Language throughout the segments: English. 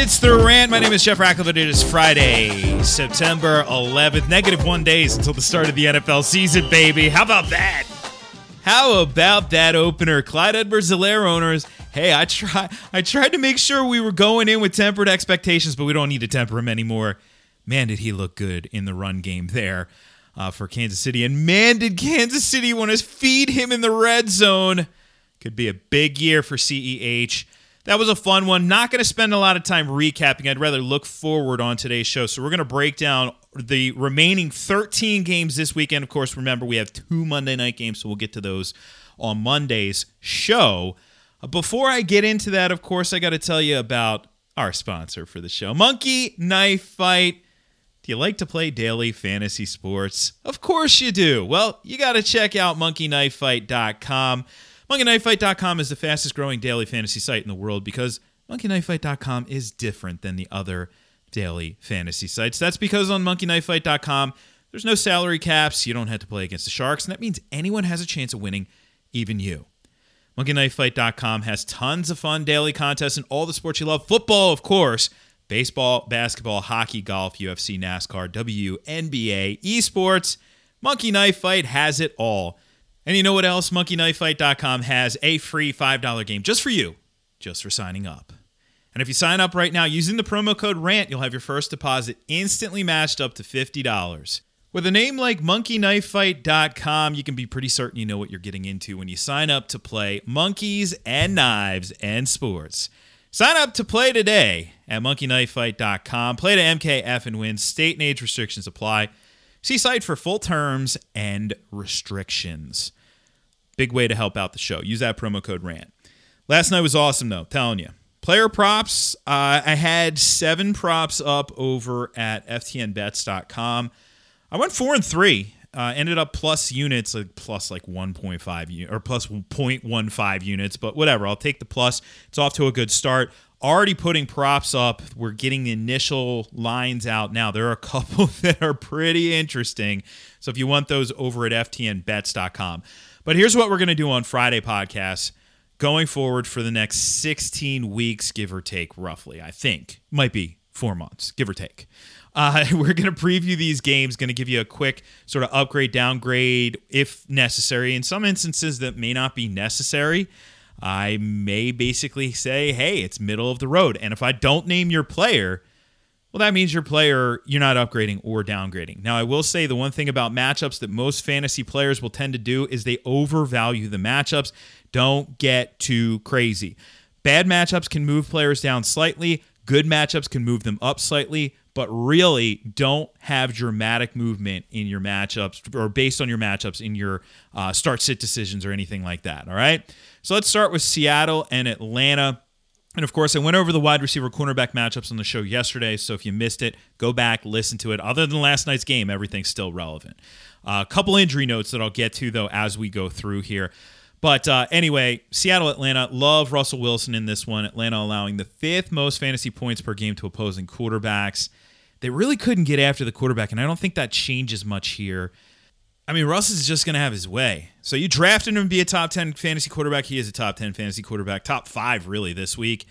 It's the rant. My name is Jeff Ratcliffe. It is Friday, September 11th. Negative one days until the start of the NFL season, baby. How about that? How about that opener? Clyde Edwards-Helaire owners. Hey, I try I tried to make sure we were going in with tempered expectations, but we don't need to temper him anymore. Man, did he look good in the run game there uh, for Kansas City. And man, did Kansas City want to feed him in the red zone. Could be a big year for CEH. That was a fun one. Not going to spend a lot of time recapping. I'd rather look forward on today's show. So we're going to break down the remaining 13 games this weekend. Of course, remember we have two Monday night games, so we'll get to those on Monday's show. Uh, before I get into that, of course, I got to tell you about our sponsor for the show, Monkey Knife Fight. Do you like to play daily fantasy sports? Of course you do. Well, you got to check out monkeyknifefight.com. MonkeyKnifeFight.com is the fastest growing daily fantasy site in the world because MonkeyKnifeFight.com is different than the other daily fantasy sites. That's because on MonkeyKnifeFight.com, there's no salary caps. You don't have to play against the Sharks, and that means anyone has a chance of winning, even you. MonkeyKnifeFight.com has tons of fun daily contests in all the sports you love. Football, of course, baseball, basketball, hockey, golf, UFC, NASCAR, WNBA, esports. Monkey Knife Fight has it all. And you know what else? MonkeyKnifeFight.com has a free $5 game just for you, just for signing up. And if you sign up right now using the promo code RANT, you'll have your first deposit instantly matched up to $50. With a name like monkeyknifefight.com, you can be pretty certain you know what you're getting into when you sign up to play monkeys and knives and sports. Sign up to play today at monkeyknifefight.com. Play to MKF and win. State and age restrictions apply. See site for full terms and restrictions. Big way to help out the show. Use that promo code RANT. Last night was awesome, though, telling you. Player props, uh, I had seven props up over at FTNBets.com. I went four and three. Uh, ended up plus units, like plus like 1.5 or plus 0.15 units, but whatever. I'll take the plus. It's off to a good start. Already putting props up. We're getting the initial lines out now. There are a couple that are pretty interesting. So if you want those over at FTNBets.com. But here's what we're going to do on Friday podcasts going forward for the next 16 weeks, give or take, roughly. I think might be four months, give or take. Uh, we're going to preview these games, going to give you a quick sort of upgrade, downgrade if necessary. In some instances, that may not be necessary. I may basically say, hey, it's middle of the road. And if I don't name your player, well, that means your player, you're not upgrading or downgrading. Now, I will say the one thing about matchups that most fantasy players will tend to do is they overvalue the matchups. Don't get too crazy. Bad matchups can move players down slightly, good matchups can move them up slightly, but really don't have dramatic movement in your matchups or based on your matchups in your uh, start sit decisions or anything like that. All right. So let's start with Seattle and Atlanta. And of course, I went over the wide receiver cornerback matchups on the show yesterday. So if you missed it, go back, listen to it. Other than last night's game, everything's still relevant. A uh, couple injury notes that I'll get to, though, as we go through here. But uh, anyway, Seattle, Atlanta, love Russell Wilson in this one. Atlanta allowing the fifth most fantasy points per game to opposing quarterbacks. They really couldn't get after the quarterback, and I don't think that changes much here. I mean, Russ is just going to have his way. So you drafted him to be a top 10 fantasy quarterback. He is a top 10 fantasy quarterback, top five, really, this week.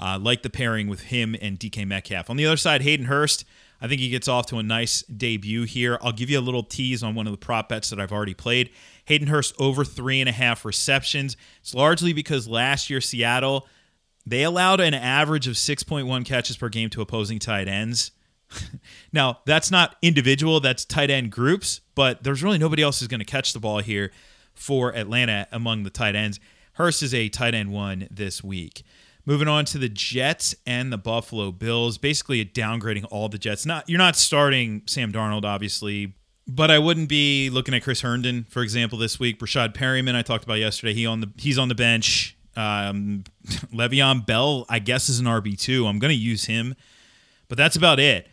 Uh, like the pairing with him and DK Metcalf. On the other side, Hayden Hurst, I think he gets off to a nice debut here. I'll give you a little tease on one of the prop bets that I've already played. Hayden Hurst over three and a half receptions. It's largely because last year, Seattle, they allowed an average of 6.1 catches per game to opposing tight ends. now, that's not individual, that's tight end groups, but there's really nobody else who's going to catch the ball here for Atlanta among the tight ends. Hurst is a tight end one this week. Moving on to the Jets and the Buffalo Bills, basically downgrading all the Jets. Not you're not starting Sam Darnold, obviously, but I wouldn't be looking at Chris Herndon, for example, this week. Breshad Perriman, I talked about yesterday. He on the he's on the bench. Um, Le'Veon Bell, I guess, is an RB two. I'm going to use him, but that's about it.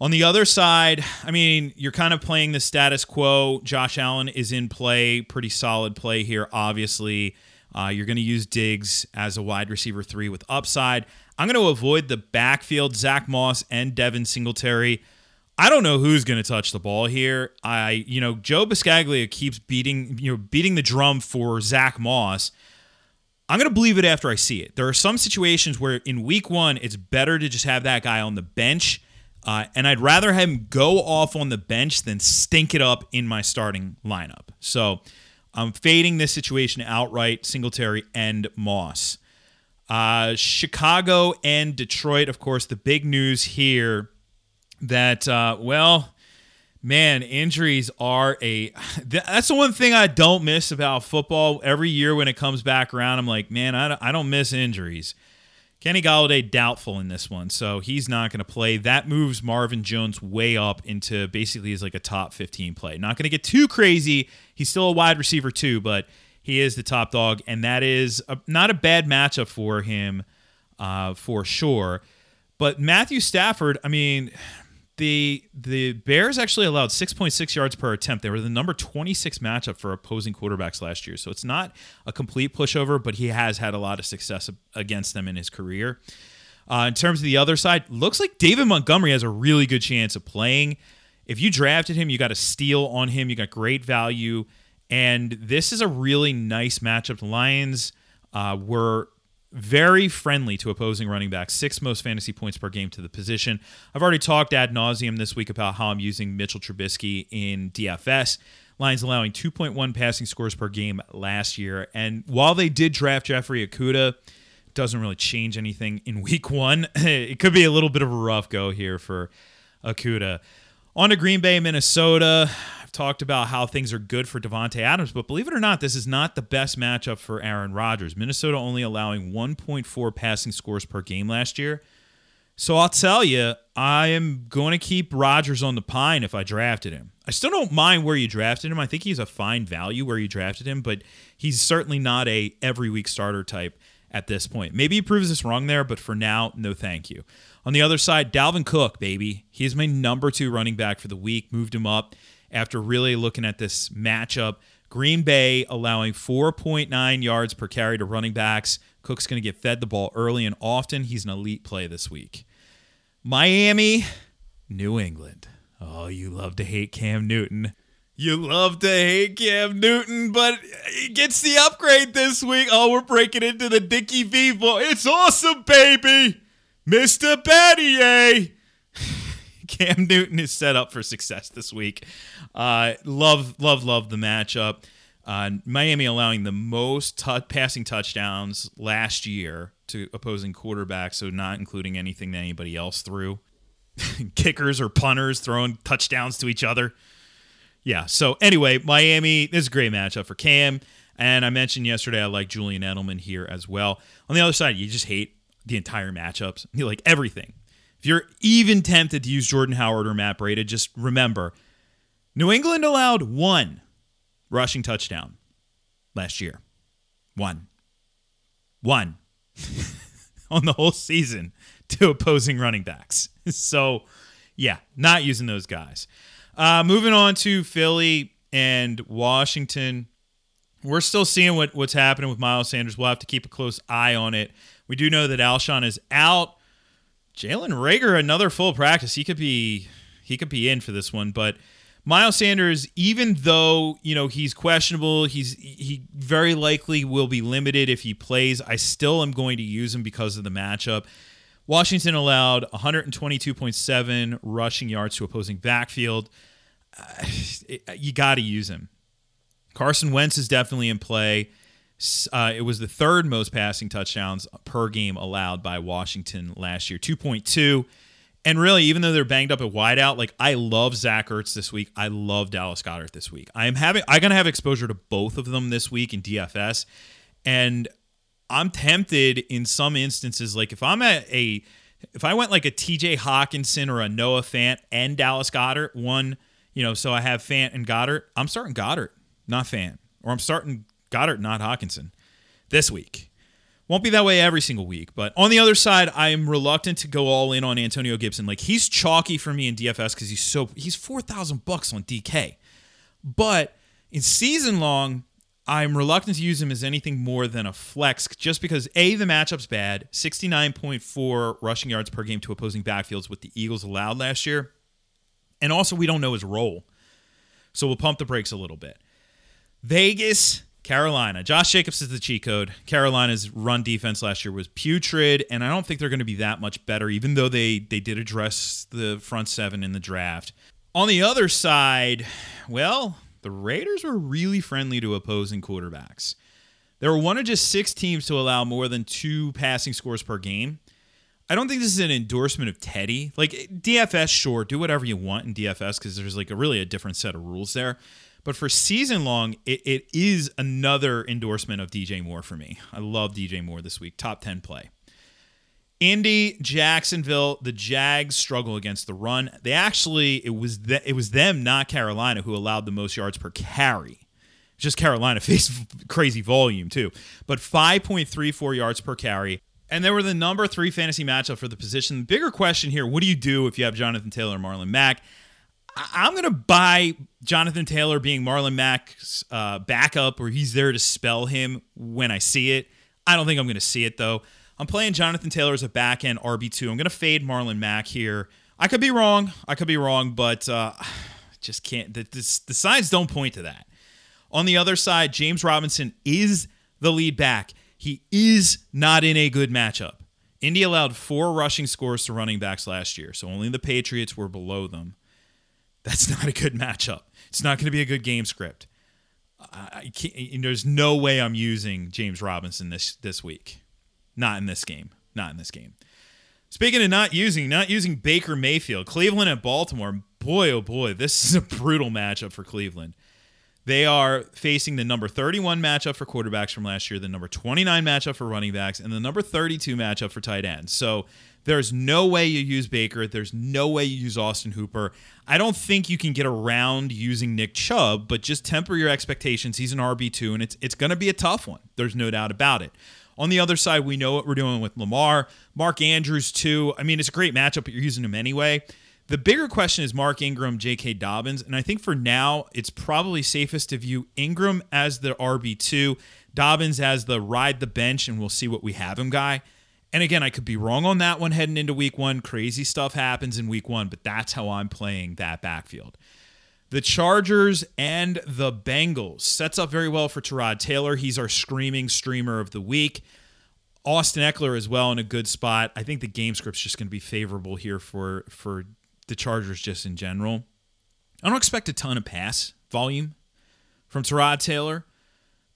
On the other side, I mean, you're kind of playing the status quo. Josh Allen is in play, pretty solid play here, obviously. Uh, you're going to use Diggs as a wide receiver three with upside. I'm going to avoid the backfield, Zach Moss and Devin Singletary. I don't know who's going to touch the ball here. I, you know, Joe Buscaglia keeps beating, you know, beating the drum for Zach Moss. I'm going to believe it after I see it. There are some situations where in week one, it's better to just have that guy on the bench. Uh, and I'd rather have him go off on the bench than stink it up in my starting lineup. So I'm fading this situation outright, Singletary and Moss. Uh, Chicago and Detroit, of course, the big news here that, uh, well, man, injuries are a. That's the one thing I don't miss about football. Every year when it comes back around, I'm like, man, I don't, I don't miss injuries. Kenny Golladay doubtful in this one, so he's not going to play. That moves Marvin Jones way up into basically as like a top 15 play. Not going to get too crazy. He's still a wide receiver too, but he is the top dog, and that is a, not a bad matchup for him uh, for sure. But Matthew Stafford, I mean, the the Bears actually allowed 6.6 yards per attempt. They were the number 26 matchup for opposing quarterbacks last year. So it's not a complete pushover, but he has had a lot of success against them in his career. Uh, in terms of the other side, looks like David Montgomery has a really good chance of playing. If you drafted him, you got a steal on him. You got great value, and this is a really nice matchup. The Lions uh, were very friendly to opposing running backs, six most fantasy points per game to the position. I've already talked ad nauseum this week about how I'm using Mitchell Trubisky in DFS. Lions allowing 2.1 passing scores per game last year. And while they did draft Jeffrey Okudah, doesn't really change anything in week one. it could be a little bit of a rough go here for Okudah. On to Green Bay, Minnesota. I've talked about how things are good for Davante Adams, but believe it or not, this is not the best matchup for Aaron Rodgers. Minnesota only allowing 1.4 passing scores per game last year. So I'll tell you, I am going to keep Rodgers on the pine if I drafted him. I still don't mind where you drafted him. I think he's a fine value where you drafted him, but he's certainly not a every week starter type at this point. Maybe he proves us wrong there, but for now, no thank you. On the other side, Dalvin Cook, baby. He's my number two running back for the week. Moved him up after really looking at this matchup. Green Bay allowing 4.9 yards per carry to running backs. Cook's going to get fed the ball early and often. He's an elite play this week. Miami, New England. Oh, you love to hate Cam Newton. You love to hate Cam Newton, but he gets the upgrade this week. Oh, we're breaking into the Dickie V. Boy. It's awesome, baby. Mr. Battier. Cam Newton is set up for success this week. Uh, love, love, love the matchup. Uh, Miami allowing the most t- passing touchdowns last year to opposing quarterbacks, so not including anything that anybody else threw. Kickers or punters throwing touchdowns to each other. Yeah. So anyway, Miami. This is a great matchup for Cam. And I mentioned yesterday I like Julian Edelman here as well. On the other side, you just hate the entire matchups. You like everything. If you're even tempted to use Jordan Howard or Matt Breida, just remember New England allowed one rushing touchdown last year. One. One on the whole season to opposing running backs. So, yeah, not using those guys. Uh, moving on to Philly and Washington. We're still seeing what, what's happening with Miles Sanders. We'll have to keep a close eye on it. We do know that Alshon is out. Jalen Reagor, another full practice. He could be he could be in for this one, but Miles Sanders, even though you know he's questionable, he's he very likely will be limited if he plays. I still am going to use him because of the matchup. Washington allowed 122.7 rushing yards to opposing backfield. You got to use him. Carson Wentz is definitely in play. Uh, it was the third most passing touchdowns per game allowed by Washington last year, 2.2. And really, even though they're banged up at wideout, like I love Zach Ertz this week. I love Dallas Goedert this week. I am having I'm gonna have exposure to both of them this week in DFS. And I'm tempted in some instances, like if I'm at a if I went like a TJ Hockenson or a Noah Fant and Dallas Goedert, one, you know, so I have Fant and Goedert. I'm starting Goedert, not Fant. Or I'm starting Goedert, not Hockenson, this week. Won't be that way every single week, but on the other side, I'm reluctant to go all in on Antonio Gibson. Like he's chalky for me in DFS because he's so he's four thousand bucks on DK, but in season long, I'm reluctant to use him as anything more than a flex, just because a the matchup's bad. 69.4 rushing yards per game to opposing backfields, with the Eagles allowed last year, and also we don't know his role, so we'll pump the brakes a little bit. Vegas Carolina. Josh Jacobs is the cheat code. Carolina's run defense last year was putrid, and I don't think they're going to be that much better, even though they they did address the front seven in the draft. On the other side, well, the Raiders were really friendly to opposing quarterbacks. They were one of just six teams to allow more than two passing scores per game. I don't think this is an endorsement of Teddy. Like DFS, sure, do whatever you want in DFS because there's like a really a different set of rules there. But for season long, it, it is another endorsement of DJ Moore for me. I love DJ Moore this week. Top 10 play. Indy, Jacksonville, the Jags struggle against the run. They actually it was th- it was them, not Carolina, who allowed the most yards per carry. Just Carolina faced crazy volume too, but 5.34 yards per carry. And they were the number three fantasy matchup for the position. The bigger question here: What do you do if you have Jonathan Taylor, Marlon Mack? I'm going to buy Jonathan Taylor being Marlon Mack's uh, backup, or he's there to spell him when I see it. I don't think I'm going to see it though. I'm playing Jonathan Taylor as a back end RB2. I'm going to fade Marlon Mack here. I could be wrong. I could be wrong, but uh, just can't. The, the, the signs don't point to that. On the other side, James Robinson is the lead back. He is not in a good matchup. Indy allowed four rushing scores to running backs last year, so only the Patriots were below them. That's not a good matchup. It's not going to be a good game script. I can't, there's no way I'm using James Robinson this this week. Not in this game. Not in this game. Speaking of not using, not using Baker Mayfield, Cleveland and Baltimore. Boy, oh boy, this is a brutal matchup for Cleveland. They are facing the number 31 matchup for quarterbacks from last year, the number 29 matchup for running backs, and the number 32 matchup for tight ends. So there's no way you use Baker. There's no way you use Austin Hooper. I don't think you can get around using Nick Chubb, but just temper your expectations. He's an RB2, and it's it's going to be a tough one. There's no doubt about it. On the other side, we know what we're doing with Lamar. Mark Andrews, too. I mean, it's a great matchup, but you're using him anyway. The bigger question is Mark Ingram, J.K. Dobbins. And I think for now, it's probably safest to view Ingram as the RB2, Dobbins as the ride the bench, and we'll see what we have him guy. And again, I could be wrong on that one heading into week one. Crazy stuff happens in week one, but that's how I'm playing that backfield. The Chargers and the Bengals sets up very well for Tyrod Taylor. He's our screaming streamer of the week. Austin Ekeler as well in a good spot. I think the game script's just going to be favorable here for for the Chargers just in general. I don't expect a ton of pass volume from Tyrod Taylor,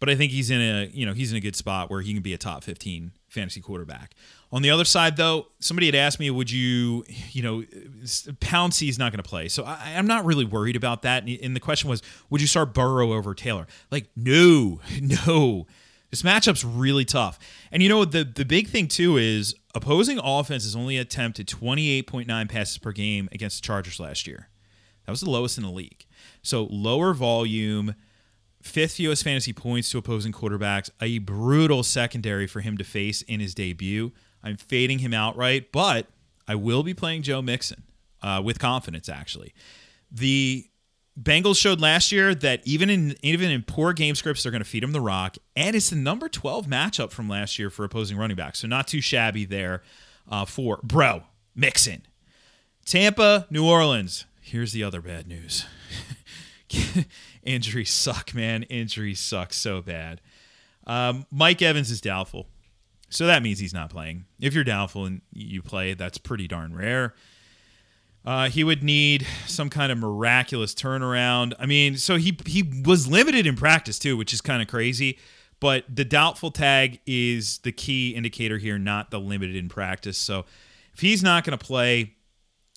but I think he's in a you know he's in a good spot where he can be a top 15 fantasy quarterback. On the other side, though, somebody had asked me, would you, you know, Pouncey is not going to play. So I, am not really worried about that. And the question was, would you start Burrow over Taylor? Like, no, no. This matchup's really tough. And you know, the, the big thing, too, is opposing offenses only attempted 28.9 passes per game against the Chargers last year. That was the lowest in the league. So lower volume, fifth fewest fantasy points to opposing quarterbacks, a brutal secondary for him to face in his debut. I'm fading him outright, but I will be playing Joe Mixon uh, with confidence. Actually, the Bengals showed last year that even in even in poor game scripts, they're going to feed him the rock, and it's the number 12 matchup from last year for opposing running backs, so not too shabby there uh, for bro Mixon. Tampa, New Orleans. Here's the other bad news. Injuries suck, man. Injuries suck so bad. Um, Mike Evans is doubtful. So that means he's not playing. If you're doubtful and you play, that's pretty darn rare. Uh, he would need some kind of miraculous turnaround. I mean, so he he was limited in practice too, which is kind of crazy. But the doubtful tag is the key indicator here, not the limited in practice. So if he's not going to play,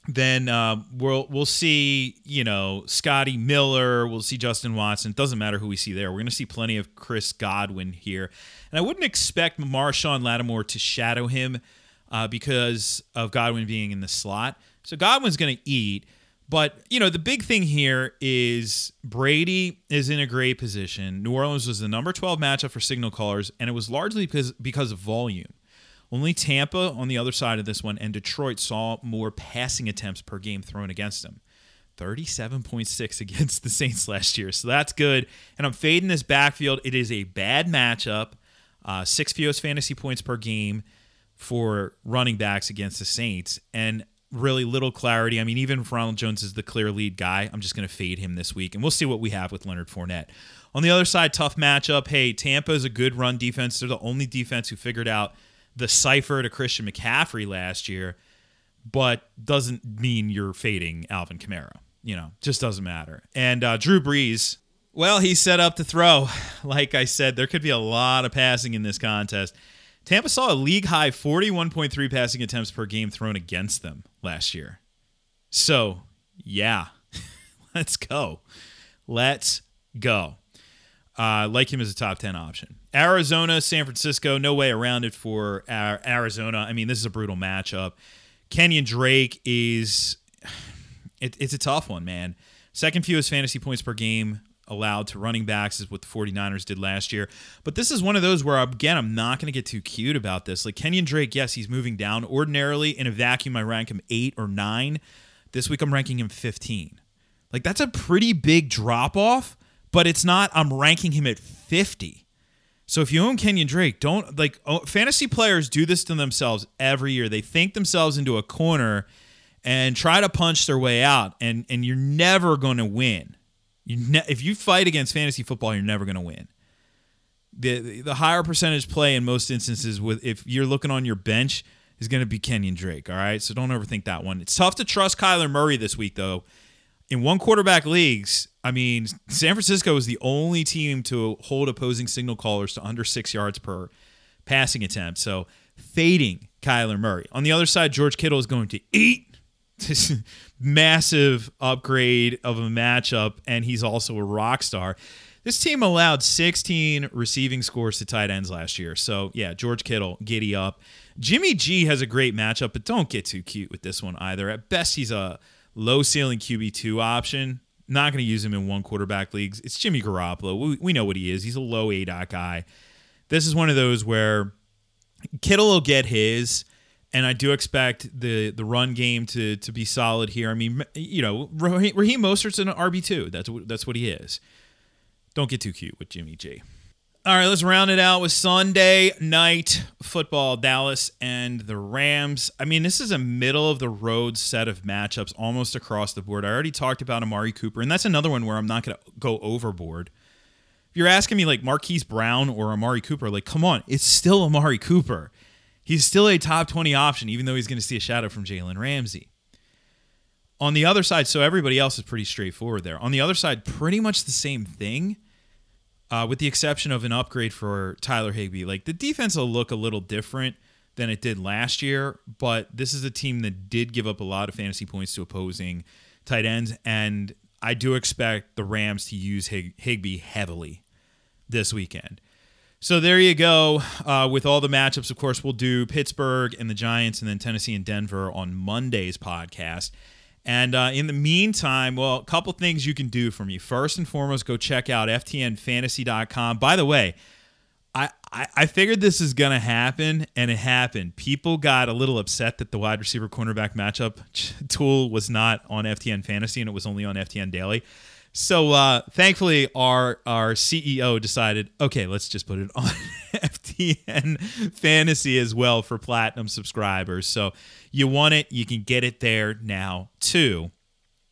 then uh, we'll we'll see you know Scotty Miller, we'll see Justin Watson. It doesn't matter who we see there. We're going to see plenty of Chris Godwin here, and I wouldn't expect Marshon Lattimore to shadow him uh, because of Godwin being in the slot. So Godwin's going to eat. But, you know, the big thing here is Brady is in a great position. New Orleans was the number 12 matchup for signal callers, and it was largely because, because of volume. Only Tampa on the other side of this one and Detroit saw more passing attempts per game thrown against them. 37.6 against the Saints last year. So that's good. And I'm fading this backfield. It is a bad matchup. Uh, six fewest fantasy points per game for running backs against the Saints. And really little clarity. I mean, even if Ronald Jones is the clear lead guy, I'm just going to fade him this week, and we'll see what we have with Leonard Fournette. On the other side, tough matchup. Hey, Tampa is a good run defense. They're the only defense who figured out the cipher to Christian McCaffrey last year, but doesn't mean you're fading Alvin Kamara. You know, just doesn't matter. And uh, Drew Brees, well, he's set up to throw. Like I said, there could be a lot of passing in this contest. Tampa saw a league high 41.3 passing attempts per game thrown against them last year. So, yeah, let's go. Let's go. Uh, like him as a top 10 option. Arizona, San Francisco, no way around it for Arizona. I mean, this is a brutal matchup. Kenyon Drake is, it, it's a tough one, man. Second fewest fantasy points per game allowed to running backs is what the 49ers did last year. But this is one of those where, again, I'm not going to get too cute about this. Like Kenyon Drake, yes, he's moving down. Ordinarily, in a vacuum, I rank him eight or nine. This week, I'm ranking him 15. Like, that's a pretty big drop off, but it's not, I'm ranking him at 50. So if you own Kenyon Drake, don't like fantasy players do this to themselves every year. They think themselves into a corner and try to punch their way out, and and you're never going to win you ne- if you fight against fantasy football, you're never going to win. The the higher percentage play in most instances with if you're looking on your bench is going to be Kenyon Drake. All right, so don't overthink that one. It's tough to trust Kyler Murray this week though. In one quarterback leagues, I mean, San Francisco is the only team to hold opposing signal callers to under six yards per passing attempt. So fading Kyler Murray. On the other side, George Kittle is going to eat massive upgrade of a matchup, and he's also a rock star. This team allowed 16 receiving scores to tight ends last year. So, yeah, George Kittle, giddy up. Jimmy G has a great matchup, but don't get too cute with this one either. At best, he's a low ceiling QB2 option. Not going to use him in one quarterback leagues. It's Jimmy Garoppolo. We, we know what he is. He's a low A dot guy. This is one of those where Kittle will get his and I do expect the the run game to to be solid here. I mean, you know, Raheem Mostert's an RB two. That's what that's what he is. Don't get too cute with Jimmy G. All right, let's round it out with Sunday night football. Dallas and the Rams. I mean, this is a middle of the road set of matchups almost across the board. I already talked about Amari Cooper, and that's another one where I'm not going to go overboard. If you're asking me like Marquise Brown or Amari Cooper, like, come on, it's still Amari Cooper he's still a top 20 option, even though he's going to see a shadow from Jalen Ramsey. On the other side, so everybody else is pretty straightforward there. On the other side, pretty much the same thing, uh, with the exception of an upgrade for Tyler Higbee. Like the defense will look a little different than it did last year, but this is a team that did give up a lot of fantasy points to opposing tight ends, and I do expect the Rams to use Hig- Higbee heavily this weekend. So there you go. Uh, with all the matchups, of course, we'll do Pittsburgh and the Giants, and then Tennessee and Denver on Monday's podcast. And uh, in the meantime, well, a couple things you can do for me. First and foremost, go check out ftnfantasy.com. By the way, I, I, I figured this is going to happen, and it happened. People got a little upset that the wide receiver cornerback matchup tool was not on FTN Fantasy and it was only on FTN Daily. So uh, thankfully, our our CEO decided, okay, let's just put it on FTN Fantasy as well for platinum subscribers. So you want it, you can get it there now too.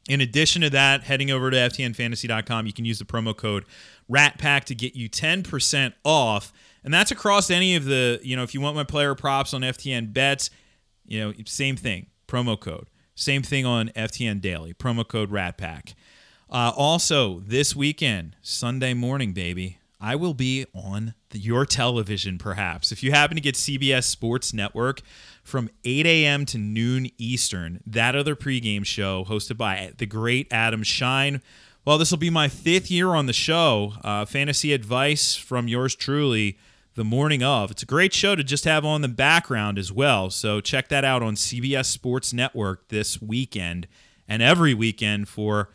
In addition to that, heading over to ftnfantasy.com, you can use the promo code RATPACK to get you 10% off. And that's across any of the, you know, if you want my player props on FTN bets, you know, same thing, promo code. Same thing on FTN Daily, promo code RATPACK. Uh, also, this weekend, Sunday morning, baby, I will be on the, your television, perhaps. If you happen to get CBS Sports Network from 8 a.m. to noon Eastern, that other pregame show hosted by the great Adam Schein. Well, this will be my fifth year on the show. Uh, fantasy advice from yours truly the morning of. It's a great show to just have on the background as well. So check that out on CBS Sports Network this weekend and every weekend for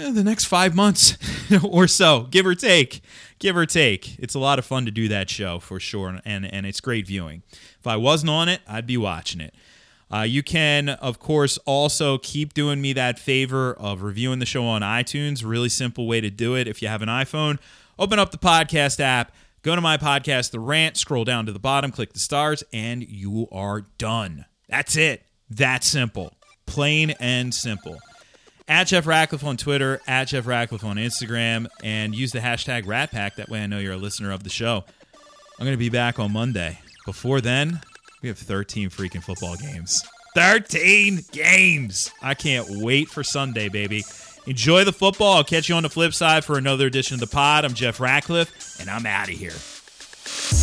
eh, the next five months or so, give or take. Give or take. It's a lot of fun to do that show for sure, and, and it's great viewing. If I wasn't on it, I'd be watching it. Uh, you can, of course, also keep doing me that favor of reviewing the show on iTunes. Really simple way to do it. If you have an iPhone, open up the podcast app, go to my podcast, The Rant, scroll down to the bottom, click the stars, and you are done. That's it. That simple. Plain and simple. At Jeff Ratcliffe on Twitter, at Jeff Ratcliffe on Instagram, and use the hashtag Rat Pack. That way I know you're a listener of the show. I'm going to be back on Monday. Before then, we have 13 freaking football games. 13 games. I can't wait for Sunday, baby. Enjoy the football. I'll catch you on the flip side for another edition of the pod. I'm Jeff Ratcliffe, and I'm out of here.